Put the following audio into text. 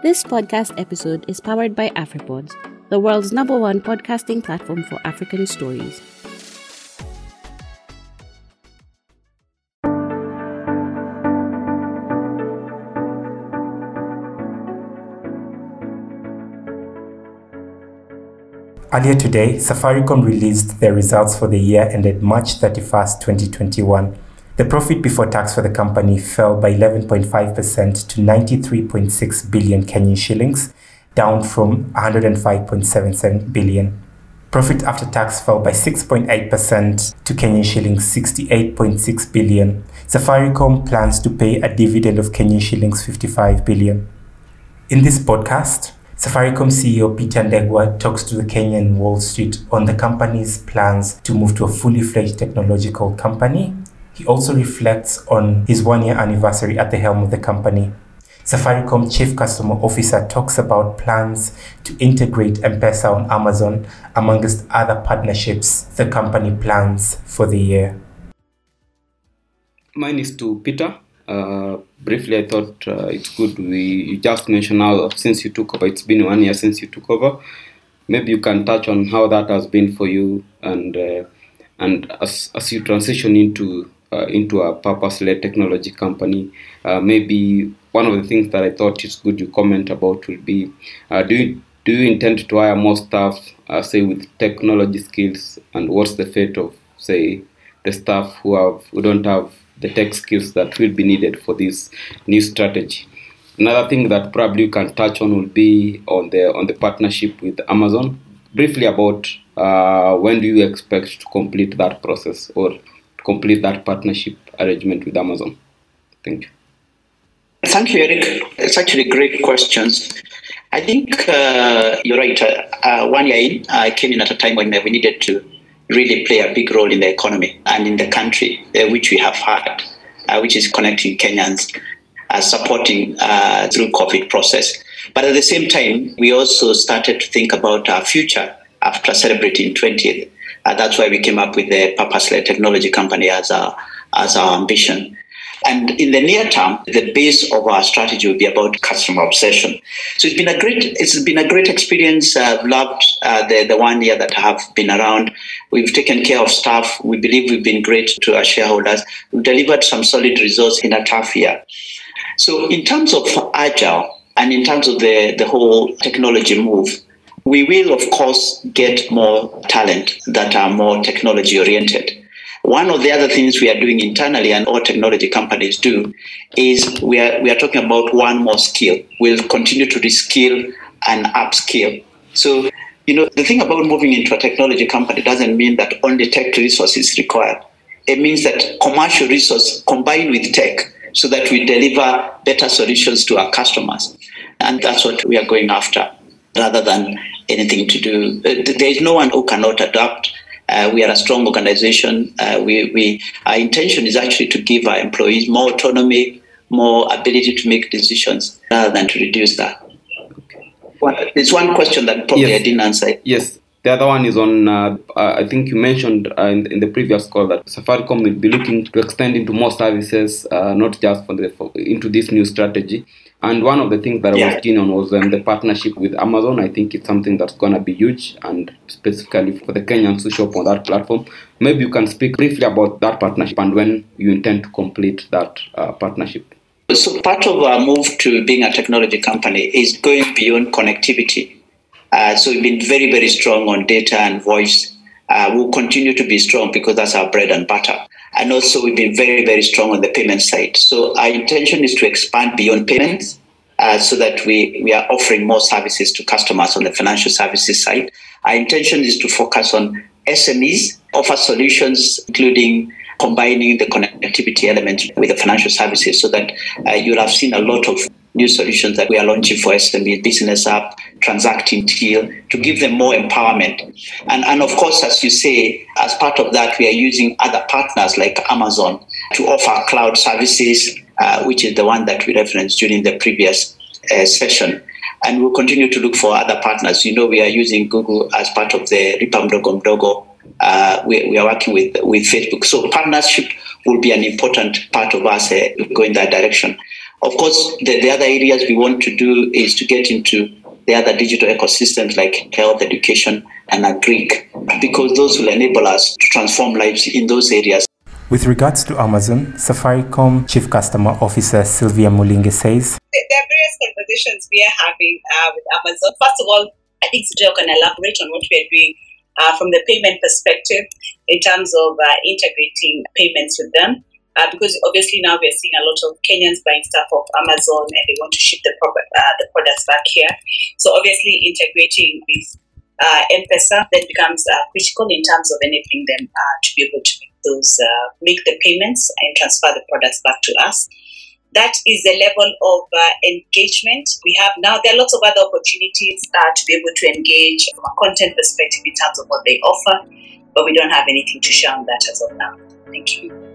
This podcast episode is powered by AfriPods, the world's number one podcasting platform for African stories. Earlier today, Safaricom released their results for the year ended March 31st, 2021. The profit before tax for the company fell by 11.5% to 93.6 billion Kenyan shillings, down from 105.77 billion. Profit after tax fell by 6.8% to Kenyan shillings 68.6 billion. Safaricom plans to pay a dividend of Kenyan shillings 55 billion. In this podcast, Safaricom CEO Peter Ndegwa talks to the Kenyan Wall Street on the company's plans to move to a fully fledged technological company. He also reflects on his one year anniversary at the helm of the company. Safaricom Chief Customer Officer talks about plans to integrate M Pesa on Amazon, amongst other partnerships the company plans for the year. Mine is to Peter. Uh, briefly, I thought uh, it's good we you just mentioned how since you took over, it's been one year since you took over. Maybe you can touch on how that has been for you, and uh, and as as you transition into uh, into a purpose-led technology company, uh, maybe one of the things that I thought is good you comment about will be uh, do you do you intend to hire more staff, say with technology skills, and what's the fate of say the staff who have who don't have the tech skills that will be needed for this new strategy. Another thing that probably you can touch on will be on the on the partnership with Amazon. Briefly about uh, when do you expect to complete that process or complete that partnership arrangement with Amazon? Thank you. Thank you, Eric. It's actually great questions. I think uh, you're right. Uh, uh, one year in, I came in at a time when we needed to really play a big role in the economy and in the country, uh, which we have had, uh, which is connecting Kenyans, uh, supporting through COVID process. But at the same time, we also started to think about our future after celebrating 20th. Uh, that's why we came up with the purpose-led technology company as our, as our ambition. And in the near term, the base of our strategy will be about customer obsession. So it's been a great, it's been a great experience. I've loved uh, the, the one year that I have been around. We've taken care of staff. We believe we've been great to our shareholders. We've delivered some solid results in a tough year. So in terms of agile and in terms of the, the whole technology move, we will, of course, get more talent that are more technology oriented. One of the other things we are doing internally and all technology companies do is we are, we are talking about one more skill. We'll continue to reskill and upskill. So, you know, the thing about moving into a technology company doesn't mean that only tech resources is required. It means that commercial resource combined with tech so that we deliver better solutions to our customers. And that's what we are going after rather than anything to do. Uh, there is no one who cannot adapt uh, we are a strong organization. Uh, we, we, our intention is actually to give our employees more autonomy, more ability to make decisions rather than to reduce that. Okay. there's one question that probably yes. I didn't answer. Yes. The other one is on, uh, I think you mentioned uh, in, in, the previous call that Safaricom will be looking to extend into more services, uh, not just for the, for, into this new strategy. And one of the things that I was keen on was um, the partnership with Amazon. I think it's something that's going to be huge, and specifically for the Kenyans who shop on that platform. Maybe you can speak briefly about that partnership and when you intend to complete that uh, partnership. So, part of our move to being a technology company is going beyond connectivity. Uh, so, we've been very, very strong on data and voice. Uh, we'll continue to be strong because that's our bread and butter. And also, we've been very, very strong on the payment side. So, our intention is to expand beyond payments uh, so that we, we are offering more services to customers on the financial services side. Our intention is to focus on SMEs, offer solutions, including combining the connectivity elements with the financial services so that uh, you'll have seen a lot of new solutions that we are launching for SME business app, transacting deal to give them more empowerment. And, and of course, as you say, as part of that, we are using other partners like Amazon to offer cloud services, uh, which is the one that we referenced during the previous uh, session. And we'll continue to look for other partners. You know, we are using Google as part of the Lipa Mdogo Mdogo. Uh, we, we are working with, with Facebook. So partnership will be an important part of us uh, going that direction. Of course, the, the other areas we want to do is to get into the other digital ecosystems like health, education, and agri, because those will enable us to transform lives in those areas. With regards to Amazon, Safaricom Chief Customer Officer Sylvia Mulinge says There are various conversations we are having uh, with Amazon. First of all, I think Sujay can elaborate on what we are doing uh, from the payment perspective in terms of uh, integrating payments with them. Uh, because obviously now we're seeing a lot of Kenyans buying stuff off Amazon and they want to ship the, pro- uh, the products back here. So obviously integrating with uh, M-Pesa then becomes uh, critical in terms of enabling them uh, to be able to make those uh, make the payments and transfer the products back to us. That is the level of uh, engagement we have now. There are lots of other opportunities to be able to engage from a content perspective in terms of what they offer, but we don't have anything to share on that as of now. Thank you.